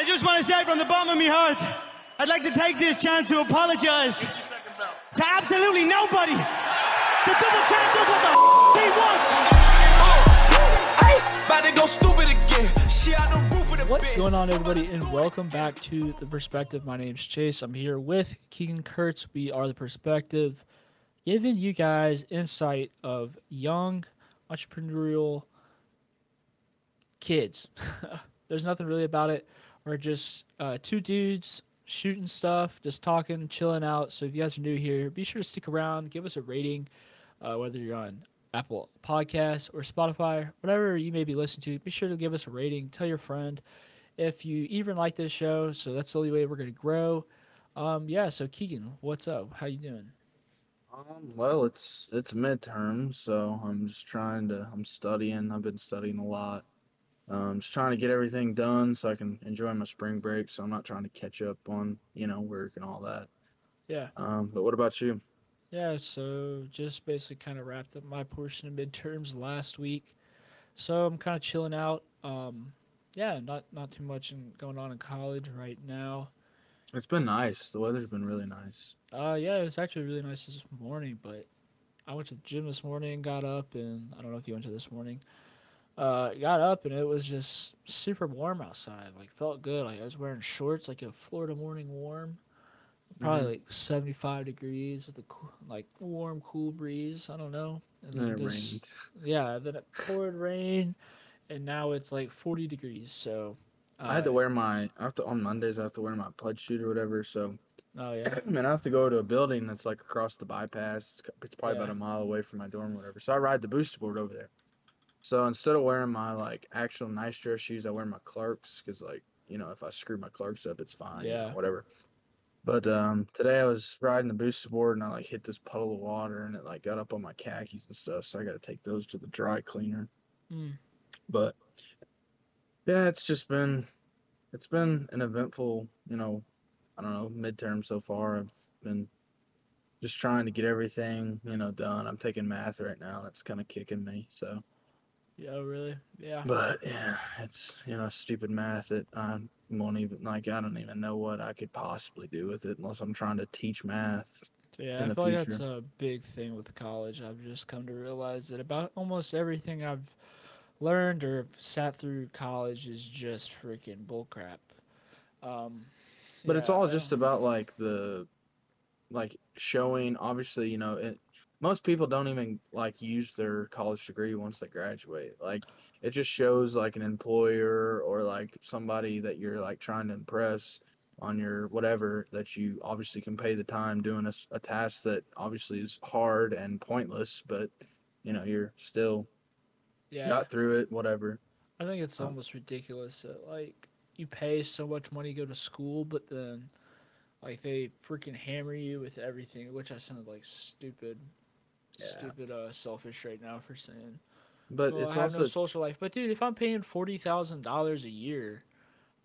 I just want to say from the bottom of my heart, I'd like to take this chance to apologize to absolutely nobody. The double champ does what the f- he wants. Oh. Hey, about to go stupid again. She out the roof of the What's going on, everybody, and welcome back to The Perspective. My name's Chase. I'm here with Keegan Kurtz. We are The Perspective, giving you guys insight of young entrepreneurial kids. There's nothing really about it. We're just uh, two dudes shooting stuff, just talking, chilling out. So if you guys are new here, be sure to stick around, give us a rating, uh, whether you're on Apple Podcasts or Spotify, whatever you may be listening to. Be sure to give us a rating. Tell your friend if you even like this show. So that's the only way we're going to grow. Um, yeah. So Keegan, what's up? How you doing? Um, well, it's it's midterm, so I'm just trying to. I'm studying. I've been studying a lot. Um, just trying to get everything done so I can enjoy my spring break. So I'm not trying to catch up on you know work and all that. Yeah. Um, but what about you? Yeah, so just basically kind of wrapped up my portion of midterms last week. So I'm kind of chilling out. Um, yeah, not not too much in, going on in college right now. It's been nice. The weather's been really nice. Uh, yeah, it was actually really nice this morning, but I went to the gym this morning, got up, and I don't know if you went to this morning. Uh, got up and it was just super warm outside. Like felt good. Like I was wearing shorts, like a Florida morning warm. Probably Mhm. like 75 degrees with a cool, like warm, cool breeze. I don't know. And And it just- rained. Yeah, then it poured rain, and now it's like 40 degrees. So I had to uh, wear my. I have to on Mondays. I have to wear my pledge suit or whatever. So Oh yeah, man, I have to go to a building that's like across the bypass. It's, it's probably about a mile away from my dorm, or whatever. So I ride the Boosted board over there. So instead of wearing my like actual nice dress shoes, I wear my Clarks because like you know if I screw my Clarks up, it's fine. you know, Yeah. whatever. But um, today I was riding the Boosted board and I like hit this puddle of water and it like got up on my khakis and stuff. So I got to take those to the dry cleaner. Mm. But yeah, it's just been it's been an eventful, you know, I don't know, midterm so far. I've been just trying to get everything, you know, done. I'm taking math right now. That's kind of kicking me. So, yeah, really, yeah. but yeah, it's you know, stupid math that I won't even like. I don't even know what I could possibly do with it unless I'm trying to teach math. Yeah, I feel like that's a big thing with college. I've just come to realize that about almost everything I've learned or sat through college is just freaking bullcrap. Um, But it's all just about like the like showing obviously, you know, it most people don't even like use their college degree once they graduate. Like it just shows like an employer or like somebody that you're like trying to impress on your whatever that you obviously can pay the time doing a task that obviously is hard and pointless, but you know, you're still yeah. got through it, whatever. I think it's Um, almost ridiculous that like you pay so much money to go to school, but then like they freaking hammer you with everything, which I sound like stupid, Yeah. stupid, uh, selfish right now for saying. But well, it's I have also no social life. But dude, if I'm paying forty thousand dollars a year,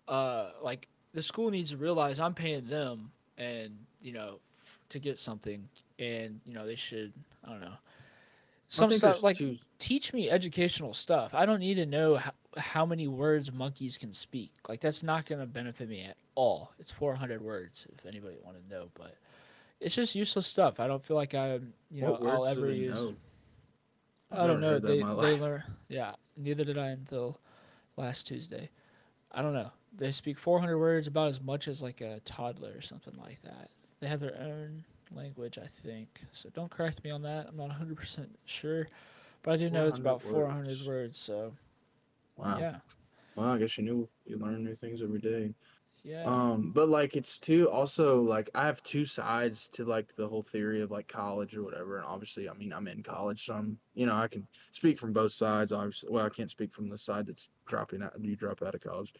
uh, like the school needs to realize I'm paying them, and you know, f- to get something, and you know they should. I don't know. Some stuff like two teach me educational stuff. I don't need to know how, how many words monkeys can speak. Like that's not going to benefit me at all. It's 400 words if anybody want to know, but it's just useless stuff. I don't feel like I'm, you know, what I'll ever use. know? I've don't know. heard that in They they learn. Yeah, neither did I until last Tuesday. I don't know. They speak 400 words about as much as like a toddler or something like that. They have their own language, I think. So don't correct me on that. I'm not 100% sure, but I do know it's about 400 words. words. So Wow. yeah, Well, I guess you knew you learn new things every day. Yeah. Um, but like it's too also like I have two sides to like the whole theory of like college or whatever. And obviously, I mean, I'm in college, so I'm you know I can speak from both sides. Obviously, well, I can't speak from the side that's dropping out. You drop out of college.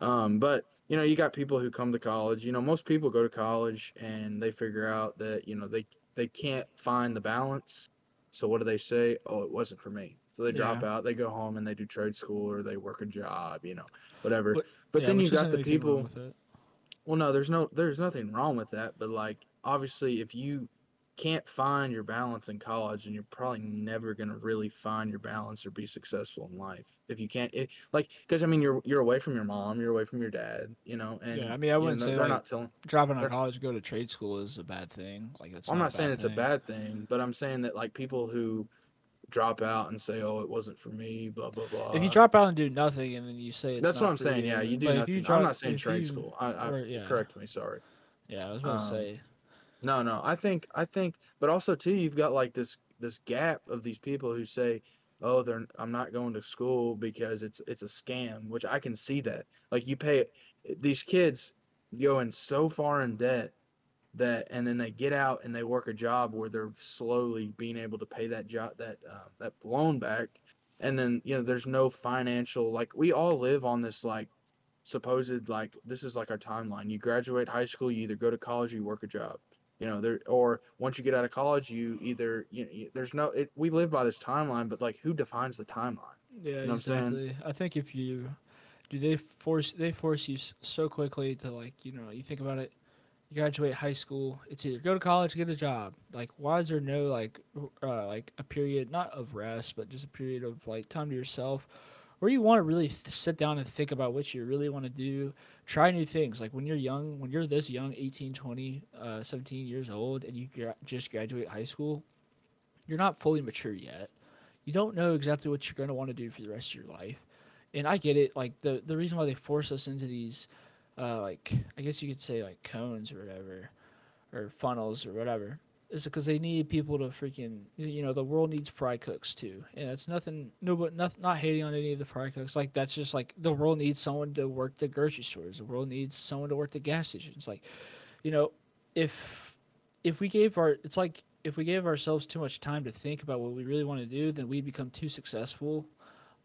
Um, but you know, you got people who come to college. You know, most people go to college and they figure out that you know they they can't find the balance. So what do they say? Oh, it wasn't for me. So they drop out. They go home and they do trade school or they work a job. You know, whatever. What- but Yeah, then you got the people. Well, no, there's no, there's nothing wrong with that. But like, obviously, if you can't find your balance in college, and you're probably never gonna really find your balance or be successful in life if you can't. It, like, because I mean, you're you're away from your mom, you're away from your dad, you know, and Yeah, I mean, I you know, wouldn't say, they're like, not telling. Dropping out of college to go to trade school is a bad thing. Like that's I'm not, not saying it's a bad thing, but I'm saying that like people who drop out and say, "Oh, it wasn't for me," blah blah blah. If you drop out and do nothing, and then you say it's that's what I'm saying. Yeah, you do nothing. you drop- I'm not saying trade you- school. I, I or- yeah. correct me. Sorry. Yeah, I was going to Um, say. No, no. I think I think but also too you've got like this this gap of these people who say, "Oh, they're I'm not going to school because it's it's a scam," which I can see that. Like you pay these kids go in so far in debt that and then they get out and they work a job where they're slowly being able to pay that job that uh, that loan back and then you know there's no financial like we all live on this like supposed like this is like our timeline you graduate high school you either go to college or you work a job you know there or once you get out of college you either you know you- there's no it, we live by this timeline but like who defines the timeline Yeah, know what I'm saying? exactly. I think if you do, they force they force you so quickly to like you know you think about it. You graduate high school. It's either go to college, get a job. Like, why is there no like uh, like a period not of rest, but just a period of like time to yourself, where you want to really th- sit down and think about what you really want to do. Try new things. Like when you're young, when you're this young, 18, 20, uh, 17 years old, and you gra- just graduate high school, you're not fully mature yet you don't know exactly what you're going to want to do for the rest of your life. And I get it. Like the the reason why they force us into these, uh, like I guess you could say like cones or whatever, or funnels or whatever, is because they need people to freaking you know the world needs fry cooks too. And it's nothing no but not not hating on any of the fry cooks. Like that's just like the world needs someone to work the grocery stores. The world needs someone to work the gas stations. Like, you know, if if we gave our it's like if we gave ourselves too much time to think about what we really want to do, then we'd become too successful,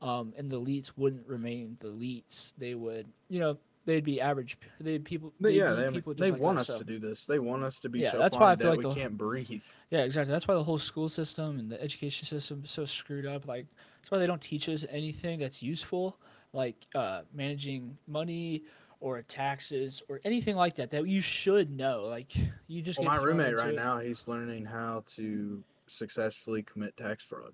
um, and the elites wouldn't remain the elites. They would, you know, they'd be average. They'd people. They'd yeah they, people they like want us so. to do this they want us to be Yeah, so that's why I feel like we can't breathe Yeah, exactly. That's why the whole school system and the education system is so screwed up. Like that's why they don't teach us anything that's useful, like uh, managing money or taxes or anything like that that you should know. Like you just well my roommate right it. now he's learning how to successfully commit tax fraud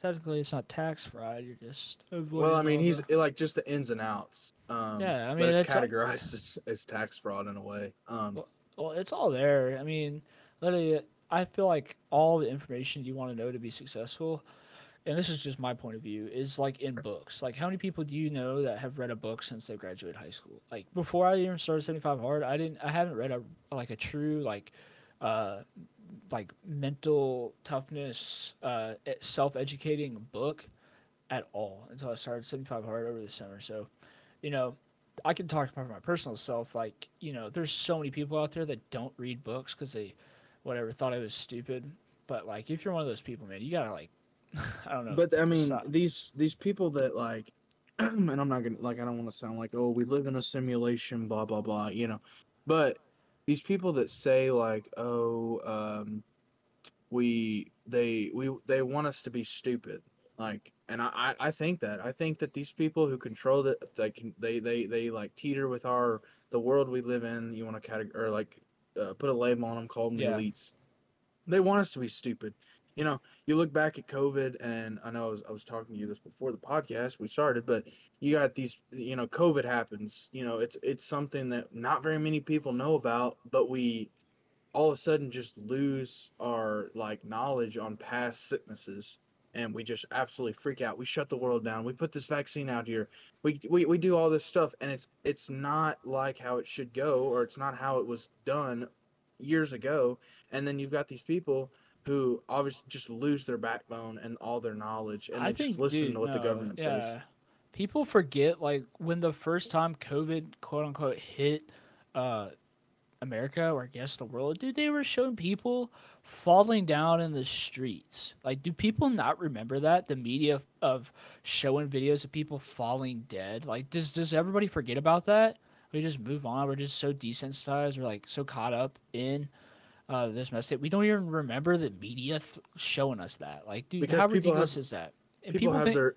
Technically, it's not tax fraud. You're just well i mean he's the- like just the ins and outs um Yeah, I mean, it's it's all- categorized as, as tax fraud in a way um Well, Well, it's all there. I mean, literally, I feel like all the information you want to know to be successful, and this is just my point of view, is like in books. Like, how many people do you know that have read a book since they graduated high school? Like, before I even started 75 Hard, I didn't, I haven't read a like a true like, uh, like mental toughness, uh, self educating book at all until I started 75 Hard over the summer. So, you know, I can talk about my personal self. Like, you know, there's so many people out there that don't read books because they, whatever, thought I was stupid. But like, if you're one of those people, man, you gotta like, I don't know. But I mean, stop. these these people that like, and I'm not gonna like I don't want to sound like oh we live in a simulation, blah blah blah, you know. But these people that say like oh um, we they we they want us to be stupid, like, and I I, think that I think that these people who control the they can they they they like teeter with our the world we live in. You want to categor or like uh, put a label on them, call them Yeah. the elites. They want us to be stupid. You know, you look back at COVID, and I know I was, I was talking to you this before the podcast we started, but you got these, you know, COVID happens. You know, it's it's something that not very many people know about, but we all of a sudden just lose our like knowledge on past sicknesses, and we just absolutely freak out. We shut the world down. We put this vaccine out here. We we, we do all this stuff, and it's it's not like how it should go, or it's not how it was done years ago. And then you've got these people who obviously just lose their backbone and all their knowledge and I they think, just listen dude, to what the no, government says. People forget like when the first time COVID quote unquote hit uh America or I guess the world, dude, they were showing people falling down in the streets. Like, do people not remember that? The media of showing videos of people falling dead. Like, does does everybody forget about that? We just move on. We're just so desensitized. We're like so caught up in uh, this mess that we don't even remember the media th- showing us that. Like, dude, Because how people have- ridiculous is that? And People, have think- their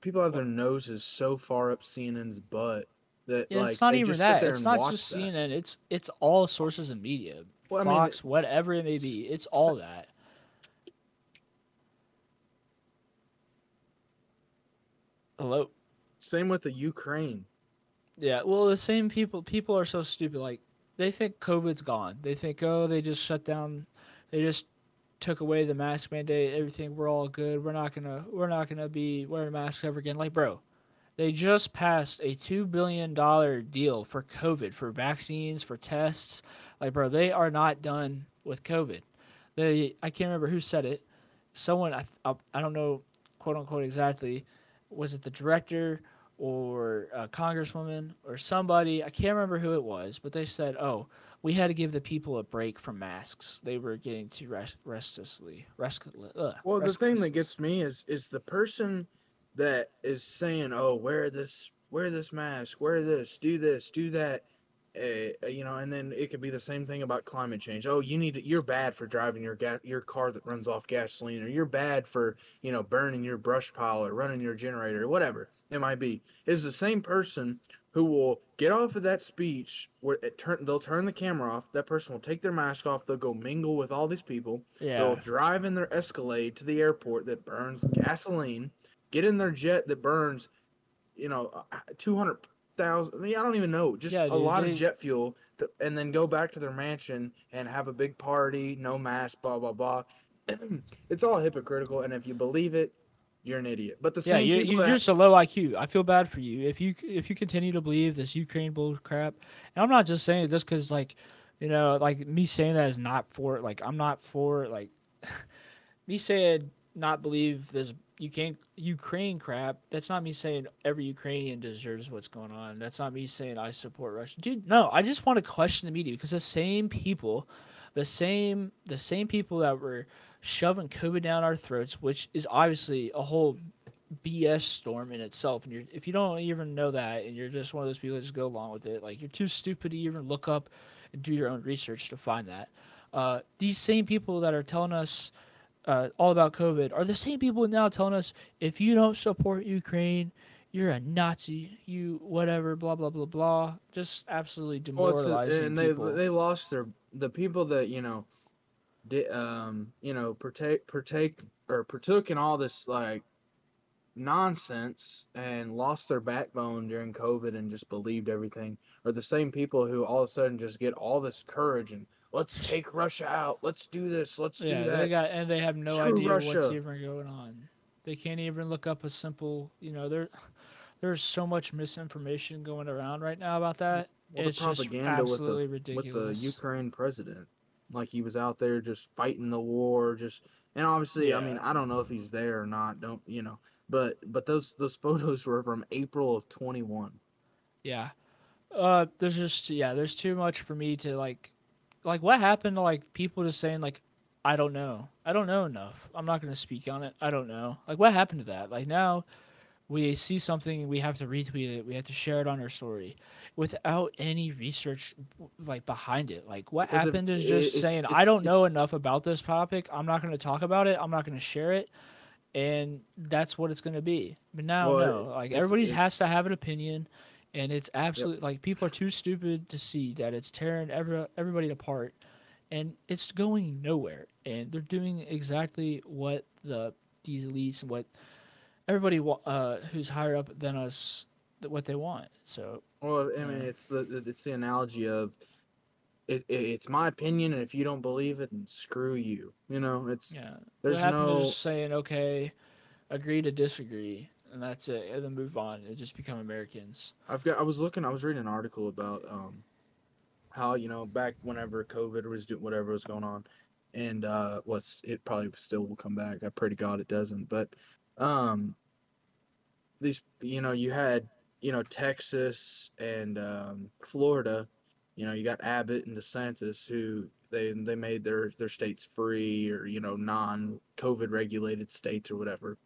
people have their noses so far up CNN's butt that Yeah, like it's not they even that. It's not just that. CNN. It's it's all sources of media. Well, I mean, Fox, whatever it may be. It's all that. Hello. Same with the Ukraine. Yeah, well, the same people people are so stupid. Like they think COVID's gone. They think, oh, they just shut down. They just took away the mask mandate. Everything. We're all good. We're not gonna. We're not gonna be wearing masks ever again. Like, bro, they just passed a two billion dollar deal for COVID, for vaccines, for tests. Like, bro, they are not done with COVID. They. I can't remember who said it. Someone. I. I, I don't know. Quote unquote exactly. Was it the director? Or a congresswoman or somebody. I can't remember who it was, but they said, "Oh, we had to give the people a break from masks. They were getting too rest- restlessly, rest- ugh, Well, the thing that gets me is is the person that is saying, "Oh, wear this, wear this mask, wear this, do this, do that." Uh, you know, and then it could be the same thing about climate change. Oh, you need to, you're bad for driving your gas your car that runs off gasoline, or you're bad for you know burning your brush pile or running your generator, or whatever it might be. Is the same person who will get off of that speech where it turn they'll turn the camera off. That person will take their mask off. They'll go mingle with all these people. yeah, They'll drive in their Escalade to the airport that burns gasoline, get in their jet that burns, you know, two hundred thousand. I, mean, I don't even know, just Yeah, a dude, lot they- of jet fuel, to, and then go back to their mansion and have a big party, no mask, blah blah blah. it's all hypocritical, and if you believe it, you're an idiot. But the yeah, same you, people you, that you're just a low IQ. I feel bad for you if you if you continue to believe this Ukraine bull crap. And I'm not just saying it just because like, you know, like me saying that is not for like I'm not for like me saying not believe this Ukraine Ukraine crap. That's not me saying every Ukrainian deserves what's going on. That's not me saying I support Russia, dude. No, I just want to question the media because the same people, the same the same people that were shoving COVID down our throats, which is obviously a whole BS storm in itself. And if you don't even know that, and you're just one of those people that just go along with it, like you're too stupid to even look up and do your own research to find that. Uh, these same people that are telling us uh, all about COVID are the same people now telling us if you don't support Ukraine, you're a Nazi, you whatever, blah blah blah blah. Just absolutely Well, demoralizing a, and they people. they lost their the people that you know, did um you know partake partake or partook in all this like nonsense and lost their backbone during COVID and just believed everything are the same people who all of a sudden just get all this courage and let's take Russia out, let's do this, let's yeah, do that. they got and they have no Screw idea what's even going on. They can't even look up a simple, you know, there there's so much misinformation going around right now about that. Well, it's the propaganda just absolutely with the ridiculous. with the Ukraine president, like he was out there just fighting the war, just and obviously, I mean, I don't know if he's there or not. Don't you know? But but those those photos were from April of twenty one. Yeah. Uh there's just yeah, there's too much for me to like like what happened to like people just saying like I don't know. I don't know enough. I'm not going to speak on it. I don't know. Like what happened to that? Like now we see something we have to retweet it. We have to share it on our story without any research like behind it. Like what it- happened is it- just it's- saying it's- I don't know enough about this topic. I'm not going to talk about it. I'm not going to share it. And that's what it's going to be. But now Well, no. Like everybody has to have an opinion and it's absolutely like people are too stupid to see that it's tearing every, everybody apart and it's going nowhere and they're doing exactly what the these elites and what everybody uh, who's higher up than us what they want so Well, I mean, Yeah. it's the- it's the analogy of it, it, it's my opinion, and if you don't believe it, then screw you. You know, it's yeah There's no- just saying okay agree to disagree and that's it and then move on and just become americans I've got. I was looking. I was reading an article about um, how you know back whenever COVID was doing whatever was going on, and uh, what's it probably still will come back. I pray to God it doesn't. But um, these you know you had you know Texas and um, Florida. You know you got Abbott and DeSantis who they they made their their states free or you know non COVID regulated states or whatever.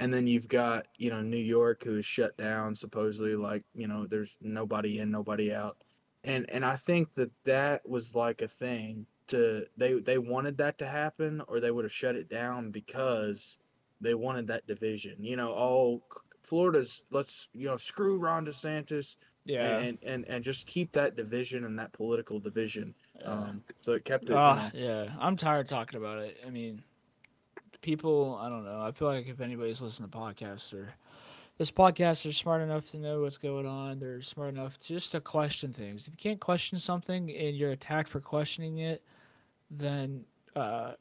And then you've got, you know, New York who is shut down supposedly like, you know, there's nobody in, nobody out. And and I think that that was like a thing to they they wanted that to happen or they would have shut it down because they wanted that division. You know, all Florida's let's, you know, screw Ron DeSantis, Yeah. and, and and just keep that division and that political division. Um, so it kept it. you Ah, know, yeah. I'm tired talking about it. I mean, people, I don't know. I feel like if anybody's listening to podcasts or this podcast, they're smart enough to know what's going on. They're smart enough just to question things. If you can't question something and you're attacked for questioning it, then uh,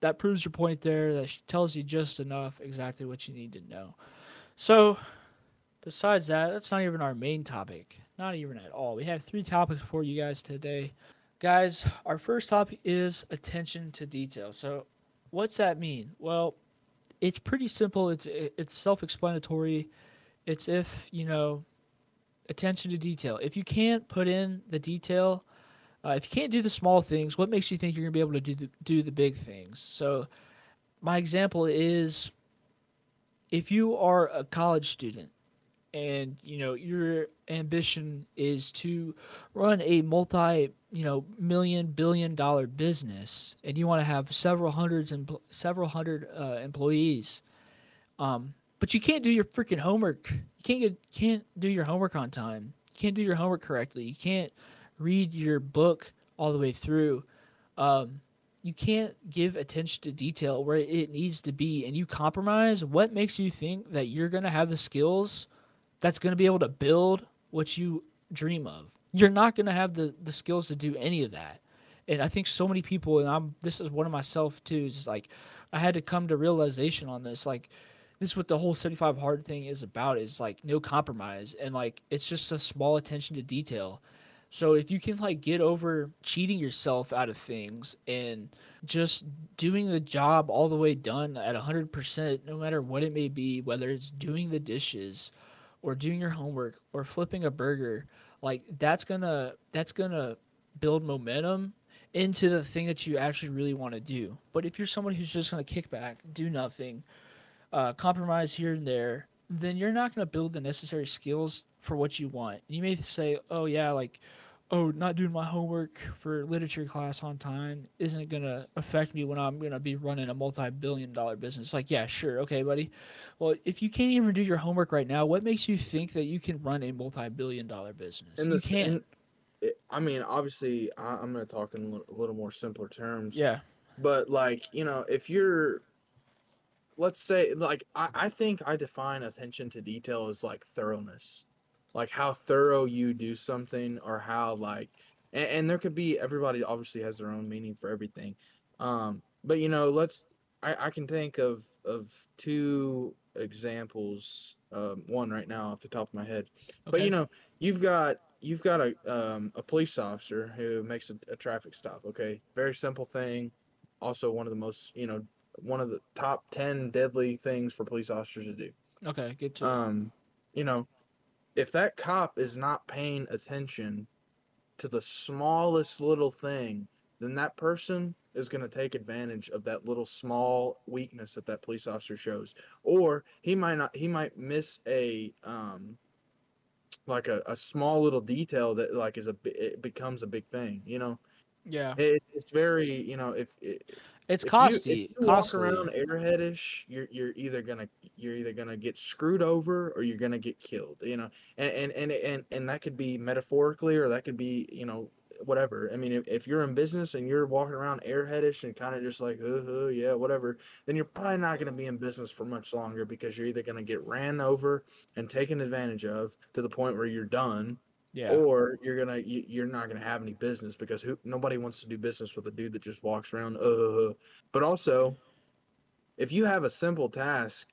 that proves your point there. That tells you just enough exactly what you need to know. So, besides that, that's not even our main topic. Not even at all. We have three topics for you guys today. Guys, our first topic is attention to detail. So, what's that mean? Well, it's pretty simple. It's it's self-explanatory. It's if, you know, attention to detail. If you can't put in the detail, uh, if you can't do the small things, what makes you think you're going to be able to do the, do the big things? So, my example is if you are a college student and you know your ambition is to run a multi you know million billion dollar business and you want to have several hundreds and several hundred uh, employees. Um but you can't do your freaking homework. You can't get can't do your homework on time. You can't do your homework correctly. You can't read your book all the way through. Um you can't give attention to detail where it needs to be and you compromise what makes you think that you're going to have the skills that's going to be able to build what you dream of. You're not going to have the the skills to do any of that. And i think so many people and i'm this is one of myself too is like i had to come to realization on this like this is what the whole 75 hard thing is about is like no compromise and like it's just a small attention to detail. So if you can like get over cheating yourself out of things and just doing the job all the way done at 100% no matter what it may be whether it's doing the dishes or doing your homework or flipping a burger like that's to that's to build momentum into the thing that you actually really want to do. But if you're someone who's just to kick back, do nothing, uh, compromise here and there, then you're not to build the necessary skills for what you want. You may say, "Oh yeah, like oh, not doing my homework for literature class on time isn't going to affect me when I'm going to be running a multi-billion dollar business." Like, yeah, sure, okay, buddy. Well, if you can't even do your homework right now, what makes you think that you can run a multi-billion dollar business? and you the, can't. it, I mean, obviously, I, I'm going to talk in a little, a little more simpler terms. yeah. But like, you know, if you're, let's say, like, I, I think I define attention to detail as like thoroughness, like how thorough you do something, or how like, and, and there could be everybody obviously has their own meaning for everything. Um, but you know, let's, I, I can think of of two examples. Um, one right now off the top of my head. But you know, you've got you've got a um, a police officer who makes a, a traffic stop. Okay, very simple thing. Also, one of the most you know one of the top ten deadly things for police officers to do. Okay, good to. Um, you know, if that cop is not paying attention to the smallest little thing, then that person is going to take advantage of that little small weakness that that police officer shows, or he might not. He might miss a um, like a, a small little detail that like is a it becomes a big thing. You know, yeah, it, it's very you know if it, it's if you- you walk around airheadish, you're you're either gonna you're either gonna get screwed over or you're gonna get killed. You know, and and and and, and that could be metaphorically or that could be you know whatever. I mean, if, if you're in business and you're walking around airheadish and kind of just like uh, uh, yeah whatever, then you're probably not gonna be in business for much longer because you're either gonna get ran over and taken advantage of to the point where you're done yeah, or you're gonna you, you're not gonna have any business because who nobody wants to do business with a dude that just walks around uh but also if you have a simple task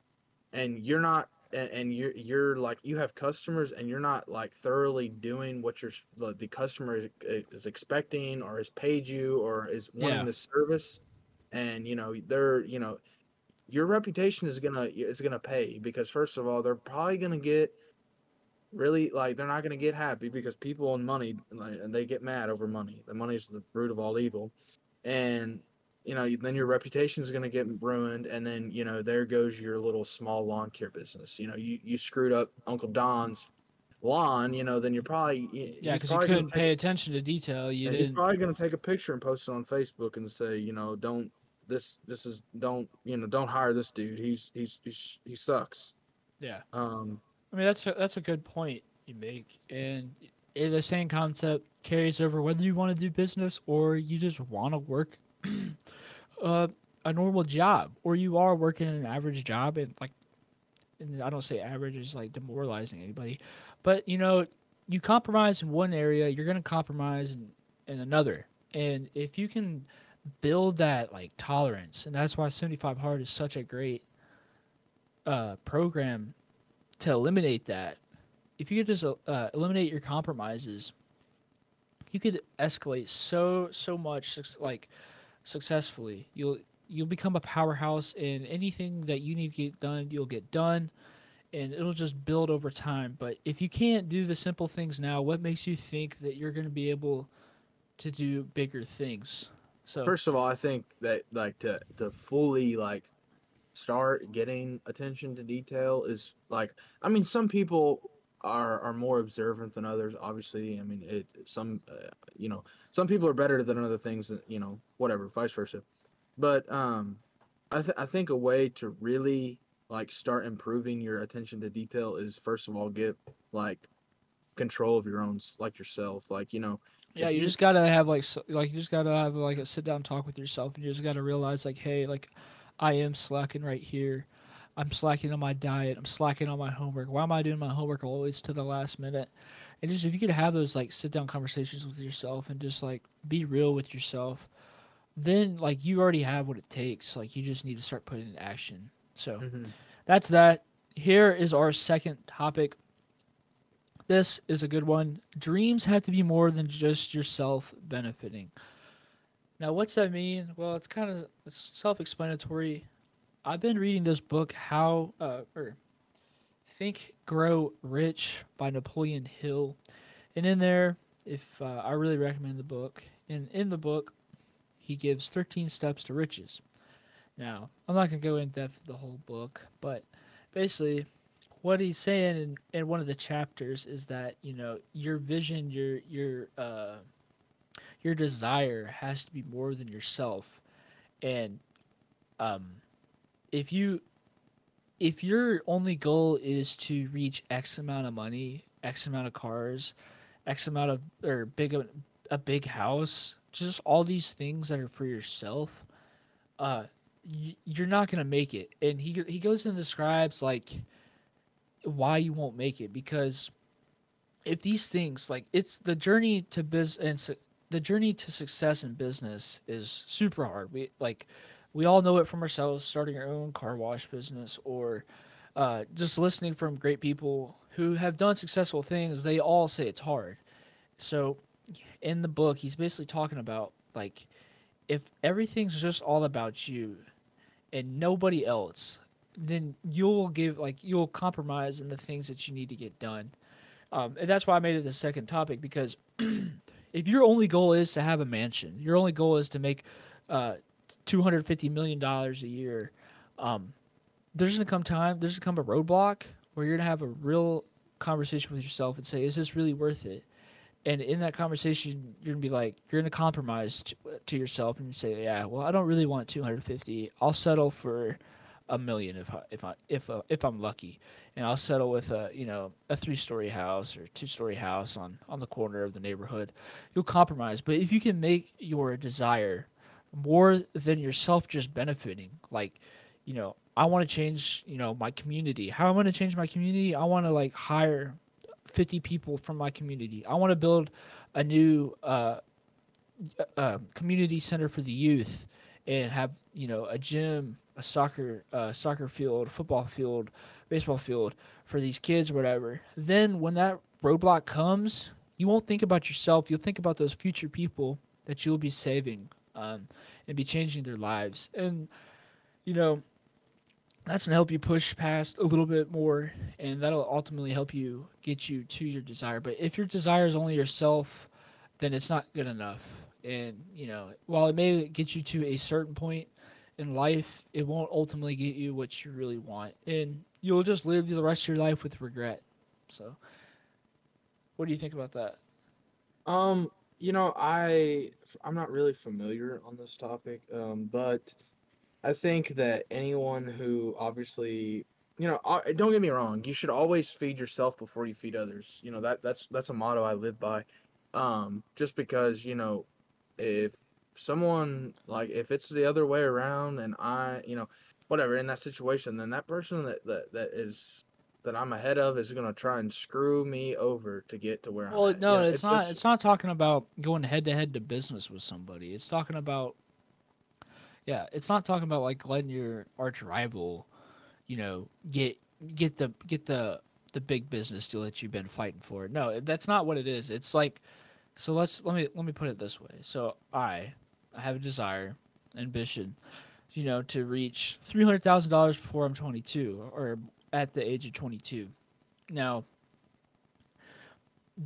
and you're not and, and you're you're like you have customers and you're not like thoroughly doing what your the, the customer is, is expecting or has paid you or is wanting Yeah. this service and you know they're you know your reputation is gonna is gonna pay because first of all they're probably gonna get really like they're not going to get happy because people and money like, and they get mad over money the money is the root of all evil and you know then your reputation is going to get ruined and then you know there goes your little small lawn care business you know you, you screwed up uncle don's lawn you know then you're probably yeah, because you couldn't take- pay attention to detail. You he's didn't. probably going to take a picture and post it on facebook and say you know don't this this is don't you know don't hire this dude he's he's, he's he sucks yeah, um I mean that's a, that's a good point. you make. And the same concept carries over whether you want to do business or you just want to work uh, a normal job or you are working an average job and like and I don't say average is like demoralizing anybody, but you know, you compromise in one area, you're gonna compromise in, in another. And if you can build that like tolerance, and that's why 75 Hard is such a great uh, program to eliminate that. If you could just uh, eliminate your compromises, you could escalate so so much like successfully. You'll you'll become a powerhouse in anything that you need to get done. You'll get done, and it'll just build over time. But if you can't do the simple things now, what makes you think that you're going to be able to do bigger things? So First of all, I think that like to to fully like start getting attention to detail is like I mean some people are are more observant than others obviously I mean it some uh, you know some people are better than other things you know whatever vice versa. But um I th- I think a way to really like start improving your attention to detail is first of all get like control of your own like yourself like you know Yeah, you, you- just gotta have like s- like you just gotta have like a sit down talk with yourself, and you just gotta realize like, hey, like I am slacking right here. I'm slacking on my diet. I'm slacking on my homework. Why am I doing my homework always to the last minute? And just if you could have those like sit down conversations with yourself and just like be real with yourself, then like you already have what it takes. Like you just need to start putting it in action. So mm-hmm. that's that. Here is our second topic. This is a good one. Dreams have to be more than just yourself benefiting. Now, what's that mean? Well, it's kind of it's self-explanatory. I've been reading this book, How uh, or Think, Grow Rich by Napoleon Hill, and in there, if uh, I really recommend the book. And in the book, he gives 13 steps to riches. Now, I'm not gonna go in depth the whole book, but basically, what he's saying in, in one of the chapters is that you know your vision your your uh your desire has to be more than yourself. And um if you if your only goal is to reach x amount of money x amount of cars x amount of or big a, big house just all these things that are for yourself uh you're not gonna make it. And he he goes and describes like why you won't make it. Because if these things like it's the journey to su- the journey to success in business is super hard. We like we all know it from ourselves starting our own car wash business or uh, just listening from great people who have done successful things they all say it's hard. So in the book he's basically talking about like if everything's just all about you and nobody else then you'll give like you'll compromise in the things that you need to get done. Um, and that's why i made it the second topic because if your only goal is to have a mansion your only goal is to make uh, 250 million dollars a year um, there's gonna come time there's gonna come a roadblock where you're gonna have a real conversation with yourself and say is this really worth it? And in that conversation you're gonna be like you're gonna compromise to, to yourself and say yeah well i don't really want 250 i'll settle for a million if I, if I if uh, if I'm lucky, and I'll settle with a you know a three story house or two story house on on the corner of the neighborhood. You'll compromise, but if you can make your desire more than yourself just benefiting, like you know I want to change you know my community. How I want to change my community? I want to like hire 50 people from my community. I want to build a new uh, uh, community center for the youth and have you know a gym a soccer uh, soccer field football field baseball field for these kids or whatever then when that roadblock comes you won't think about yourself. You'll think about those future people that you'll be saving um, and be changing their lives. And you know that's gonna help you push past a little bit more and that'll ultimately help you get you to your desire. But if your desire is only yourself then it's not good enough. And you know while it may get you to a certain point in life it won't ultimately get you what you really want. And you'll just live the rest of your life with regret so what do you think about that Um, you know, I I'm not really familiar on this topic, um, but I think that anyone who obviously you know, don't get me wrong. You should always feed yourself before you feed others. You know that that's that's a motto I live by. Um, just because you know, if someone like if it's the other way around and I, you know, whatever in that situation, then that person that that, that is that I'm ahead of is gonna try and screw me over to get to where Well, I'm at. no, You know, it's not. just- It's not talking about going head to head to business with somebody. It's talking about, yeah, it's not talking about like letting your arch rival, you know, get get the get the the big business deal that you've been fighting for. No, that's not what it is. It's like, so let's let me let me put it this way. So I, I have a desire, ambition, you know, to reach three hundred thousand dollars before I'm 22 or at the age of 22. Now,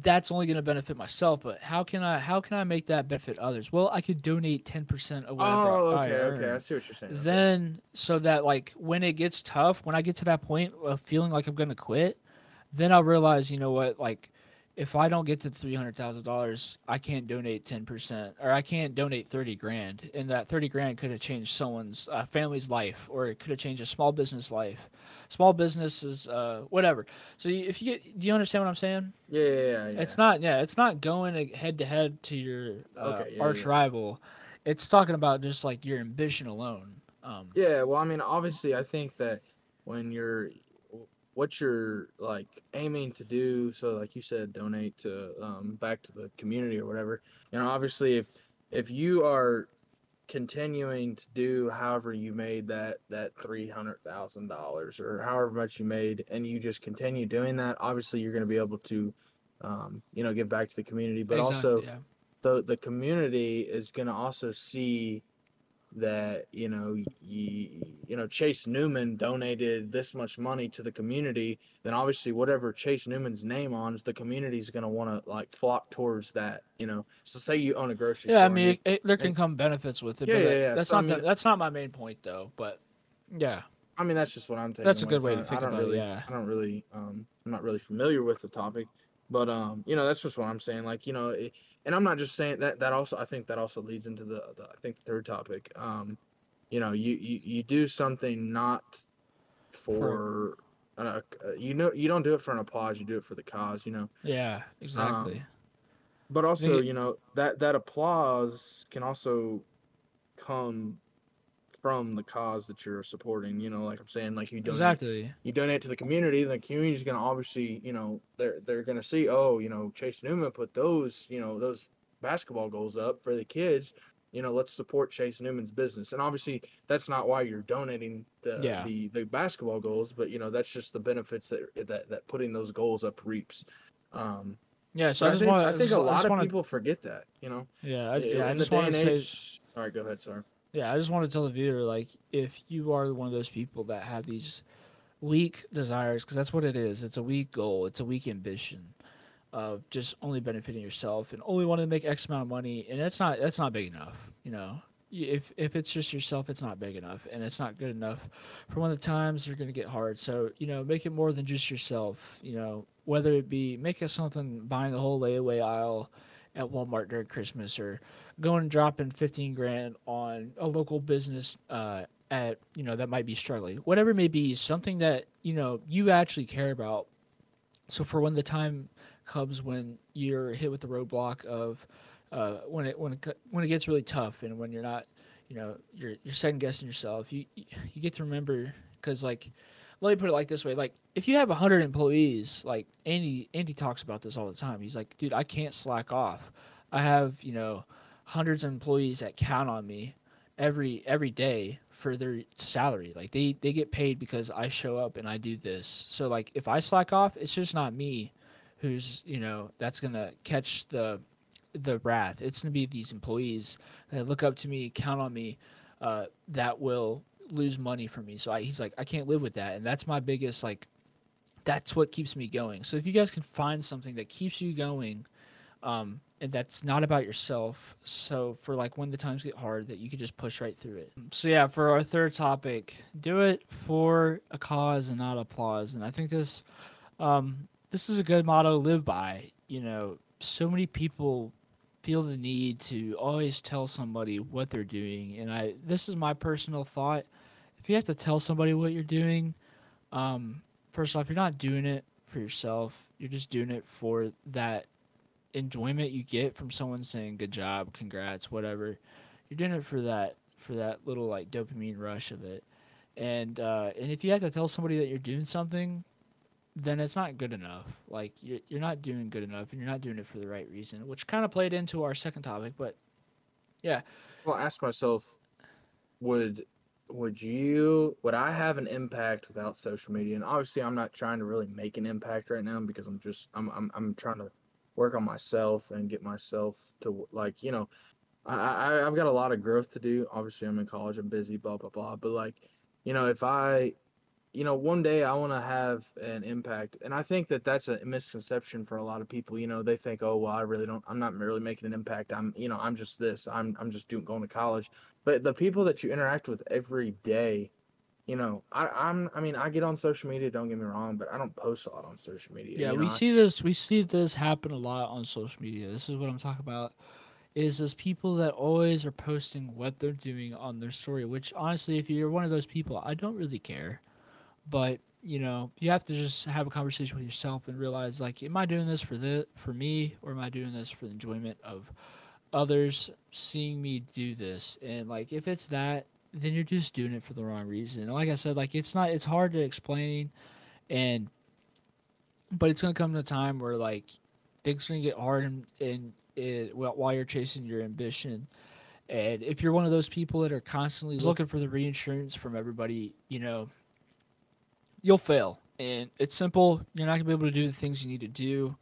that's only going to benefit myself but how can i how can i make that benefit others well i could donate 10% of whatever Oh, I okay, okay. I see what you're saying. okay. then so that like when it gets tough when i get to that point of feeling like i'm going to quit then i'll realize you know what like if i don't get to $300000 i can't donate 10% or i can't donate 30 grand and that 30 grand could have changed someone's uh, family's life or it could have changed a small business life small businesses uh, whatever so if you get do you understand what i'm saying yeah, yeah, yeah, yeah. it's not, yeah, it's not going head to head to your uh, Okay, yeah, arch rival. It's talking about just like your ambition alone. Um, Yeah, well, I mean, obviously, I think that when you're what you're like aiming to do, so like you said, donate to um, back to the community or whatever. You know, obviously, if if you are continuing to do however you made that that three hundred thousand dollars or however much you made, and you just continue doing that, obviously, you're going to be able to, um, you know, give back to the community, but also yeah. the the community is going to also see that you know you, you know Chase Newman donated this much money to the community then obviously whatever Chase Newman's name on is the community is going to want to like flock towards that you know so say you own a grocery Yeah, store I mean, it, it, there can come benefits with it. Yeah, but yeah, yeah, That's so, I not the, that's not my main point though. But yeah, I mean that's just what I'm taking That's a good way to think I don't about it, really yeah. I don't really um I'm not really familiar with the topic but um you know that's just what I'm saying like you know it, and I'm not just saying that that also I think that also leads into the, the I think the third topic um you know you you, you do something not for an, uh, you know you don't do it for an applause you do it for the cause you know yeah, exactly. but also you know that that applause can also come from the cause that you're supporting you know like i'm saying like you donate exactly. you donate to the community, the community's gonna obviously, you know, they're they're gonna see, oh, you know, Chase Newman put those, you know, those basketball goals up for the kids. You know, let's support Chase Newman's business. And obviously, that's not why you're donating the Yeah. the, the basketball goals, but you know, that's just the benefits that that that putting those goals up reaps. Um, Yeah, so I I, just think, want. I think a lot of wanna, people forget that. You know, Yeah, I, yeah. I in the day to and say. age. All right, go ahead, sorry. Yeah, I just want to tell the viewer like if you are one of those people that have these weak desires, because that's what it is. It's a weak goal. It's a weak ambition of just only benefiting yourself and only wanting to make X amount of money, and that's not that's not big enough. You know, if if it's just yourself, it's not big enough, and it's not good enough for when the times going to get hard. So you know, make it more than just yourself. You know, whether it be make it something buying the whole layaway aisle at Walmart during Christmas or going and dropping 15 grand on a local business uh, at you know that might be struggling. Whatever it may be something that you know you actually care about. So for when the time comes when you're hit with the roadblock of uh, when it when it when it gets really tough and when you're not you know you're you're second guessing yourself you you you get to remember because like let me put it like this way like if you have 100 employees like andy andy talks about this all the time. He's like dude i can't slack off. I have you know hundreds of employees that count on me every every day for their salary. Like they they get paid because i show up and i do this. So like if i slack off it's just not me who's you know that's gonna catch the the wrath. It's gonna be these employees that look up to me count on me uh, that will lose money for me so I, he's like i can't live with that and that's my biggest like that's what keeps me going so if you guys can find something that keeps you going um, and that's not about yourself. So for like when the times get hard, that you could just push right through it. So yeah, for our third topic, do it for a cause and not applause. And I think this, um, this is a good motto to live by. You know, so many people feel the need to always tell somebody what they're doing, and I this is my personal thought. If you have to tell somebody what you're doing, Um, first off, you're not doing it for yourself. You're just doing it for that enjoyment you get from someone saying "good job," "congrats," whatever. You're doing it for that for that little like dopamine rush of it. And uh, and if you have to tell somebody that you're doing something, then it's not good enough. Like you're you're not doing good enough, and you're not doing it for the right reason, which kind of played into our second topic. But yeah, Well, ask myself, would would you would I have an impact without social media? And obviously, I'm not trying to really make an impact right now because I'm just I'm I'm I'm trying to work on myself and get myself to like you know, I, I I've got a lot of growth to do. Obviously, I'm in college. I'm busy. Blah blah blah. But like, you know, if I you know, one day I want to have an impact. And I think that that's a misconception for a lot of people. You know, they think, oh, well, I really don't, I'm not really making an impact. I'm, you know, I'm just this, I'm, I'm just doing, going to college. But the people that you interact with every day, you know, I, I'm, I mean, I get on social media, don't get me wrong, but I don't post a lot on social media. yeah, you we know, I- see this we see this happen a lot on social media. This is what I'm talking about. Is those people that always are posting what they're doing on their story, which honestly, if you're one of those people, I don't really care. But you know, you have to just have a conversation with yourself and realize, like, am I doing this for the for me, or am I doing this for the enjoyment of others seeing me do this? And like, if it's that, then you're just doing it for the wrong reason. And like I said, like, it's not, it's hard to explain, and but it's gonna come to a time where like things are gonna get hard and, and it, while you're chasing your ambition. And if you're one of those people that are constantly looking for the reinsurance from everybody, you know, you'll fail. And it's simple. You're not gonna be able to do the things you need to do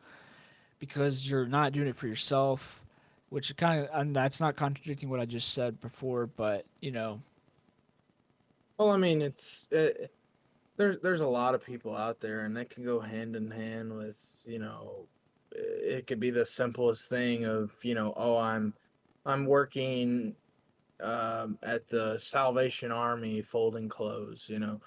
because you're not doing it for yourself. Which kind of, and that's not contradicting what I just said before, but you know, Well, I mean, it's it, there's there's a lot of people out there, and that can go hand in hand with you know, it could be the simplest thing of you know, oh, I'm I'm working um, at the Salvation Army folding clothes. You know,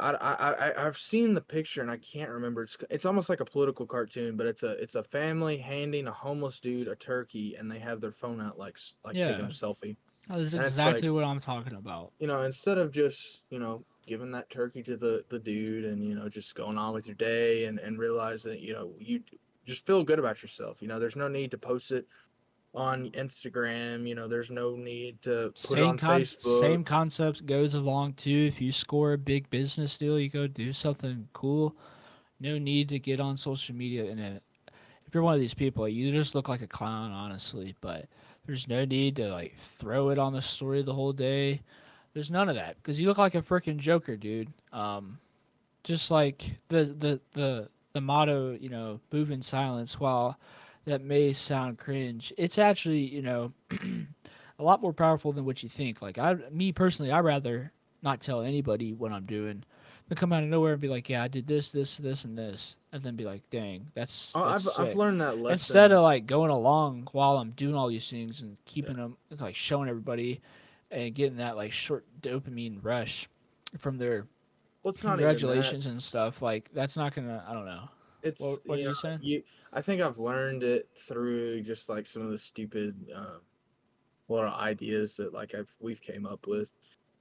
I, I I I've seen the picture and I can't remember. It's it's almost like a political cartoon, but it's a it's a family handing a homeless dude a turkey, and they have their phone out like like taking a selfie that's And it's exactly what I'm talking about. you know, instead of just, you know, giving that turkey to the, the dude and, you know, just going on with your day and, and realize that, you know, you just feel good about yourself. You know, there's no need to post it on Instagram. You know, there's no need to put same on con- Facebook. same concept goes along too. If you score a big business deal, you go do something cool. No need to get on social media it. If you're one of these people, you just look like a clown, honestly. But there's no need to like throw it on the story the whole day. There's none of that because you look like a freaking joker, dude. Um, just like the the the the motto, you know, move in silence. While that may sound cringe, it's actually you know a lot more powerful than what you think. Like I, me personally, I'd rather not tell anybody what I'm doing than come out of nowhere and be like, yeah, I did this, this, this, and this, and then be like, dang, that's, Oh, I've, that's I've learned that lesson. Instead of like going along while I'm doing all these things and keeping them like showing everybody and getting that like short dopamine rush from their well, congratulations and stuff, like that's not gonna. I don't know. It's What- what are you know, saying? You, I think I've learned it through just like some of the stupid, uh, little ideas that like I've we've came up with,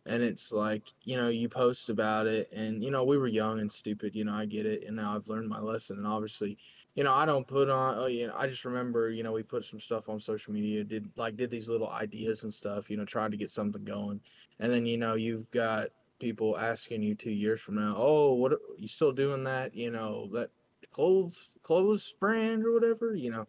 and it's like you know you post about it, and you know we were young and stupid, you know I get it, and now I've learned my lesson, and obviously, you know I don't put on, oh you know I just remember you know we put some stuff on social media, did like did these little ideas and stuff, you know tried to get something going, and then you know you've got people asking you two years from now, oh what are- you still doing that, you know that clothes clothes brand or whatever, you know.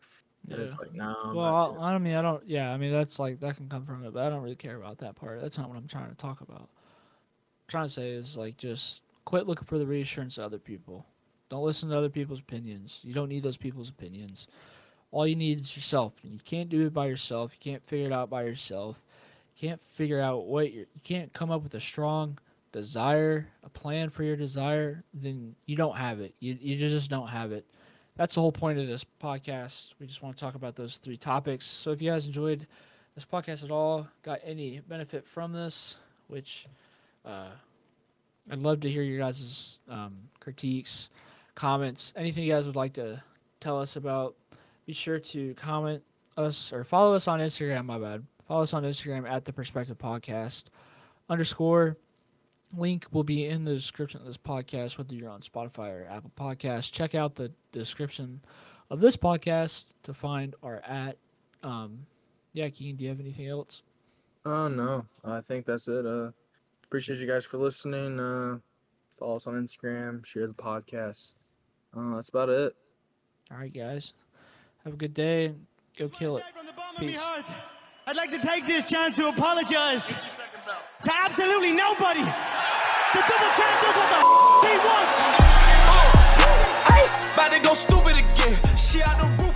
And it's Yeah. like, no. I'm well, I, I mean, I don't. Yeah, I mean, that's like that can come from it, but I don't really care about that part. That's not what I'm trying to talk about. I'm trying to say is like just quit looking for the reassurance of other people. Don't listen to other people's opinions. You don't need those people's opinions. All you need is yourself. And you can't do it by yourself. You can't figure it out by yourself. You can't figure out what you're. You can't come up with a strong desire, a plan for your desire. Then you don't have it. You you just don't have it that's the whole point of this podcast. We just want to talk about those three topics. So if you guys enjoyed this podcast at all, got any benefit from this, which uh, I'd love to hear your guys' um, critiques, comments, anything you guys would like to tell us about. Be sure to comment us or follow us on Instagram. My bad. Follow us on Instagram at the Perspective Podcast underscore. Link will be in the description of this podcast, whether you're on Spotify or Apple Podcasts. Check out the description of this podcast to find our at. Um, yeah, Keegan, do you have anything else? Oh no, I think that's it. Uh, appreciate you guys for listening. Uh, follow us on Instagram, share the podcast. Uh, that's about it. All right, guys. Have a good day. Go kill it. From the bottom of my Peace. I'd like to take this chance to apologize to absolutely nobody. The double champ does what the f- he wants. Hey, about to go stupid again. She out the roof.